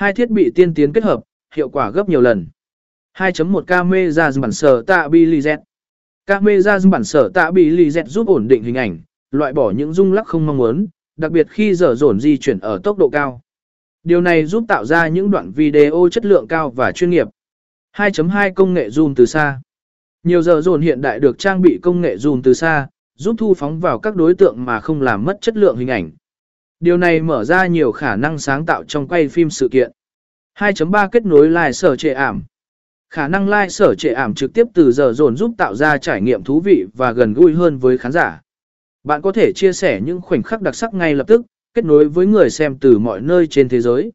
Hai thiết bị tiên tiến kết hợp, hiệu quả gấp nhiều lần. 2.1 camera bản sở tạ Billy Camera bản sở tạ Billy giúp ổn định hình ảnh, loại bỏ những rung lắc không mong muốn, đặc biệt khi dở dồn di chuyển ở tốc độ cao. Điều này giúp tạo ra những đoạn video chất lượng cao và chuyên nghiệp. 2.2 Công nghệ zoom từ xa Nhiều giờ dồn hiện đại được trang bị công nghệ zoom từ xa, giúp thu phóng vào các đối tượng mà không làm mất chất lượng hình ảnh. Điều này mở ra nhiều khả năng sáng tạo trong quay phim sự kiện. 2.3 Kết nối lại sở trệ ảm Khả năng live sở trệ ảm trực tiếp từ giờ dồn giúp tạo ra trải nghiệm thú vị và gần gũi hơn với khán giả. Bạn có thể chia sẻ những khoảnh khắc đặc sắc ngay lập tức, kết nối với người xem từ mọi nơi trên thế giới.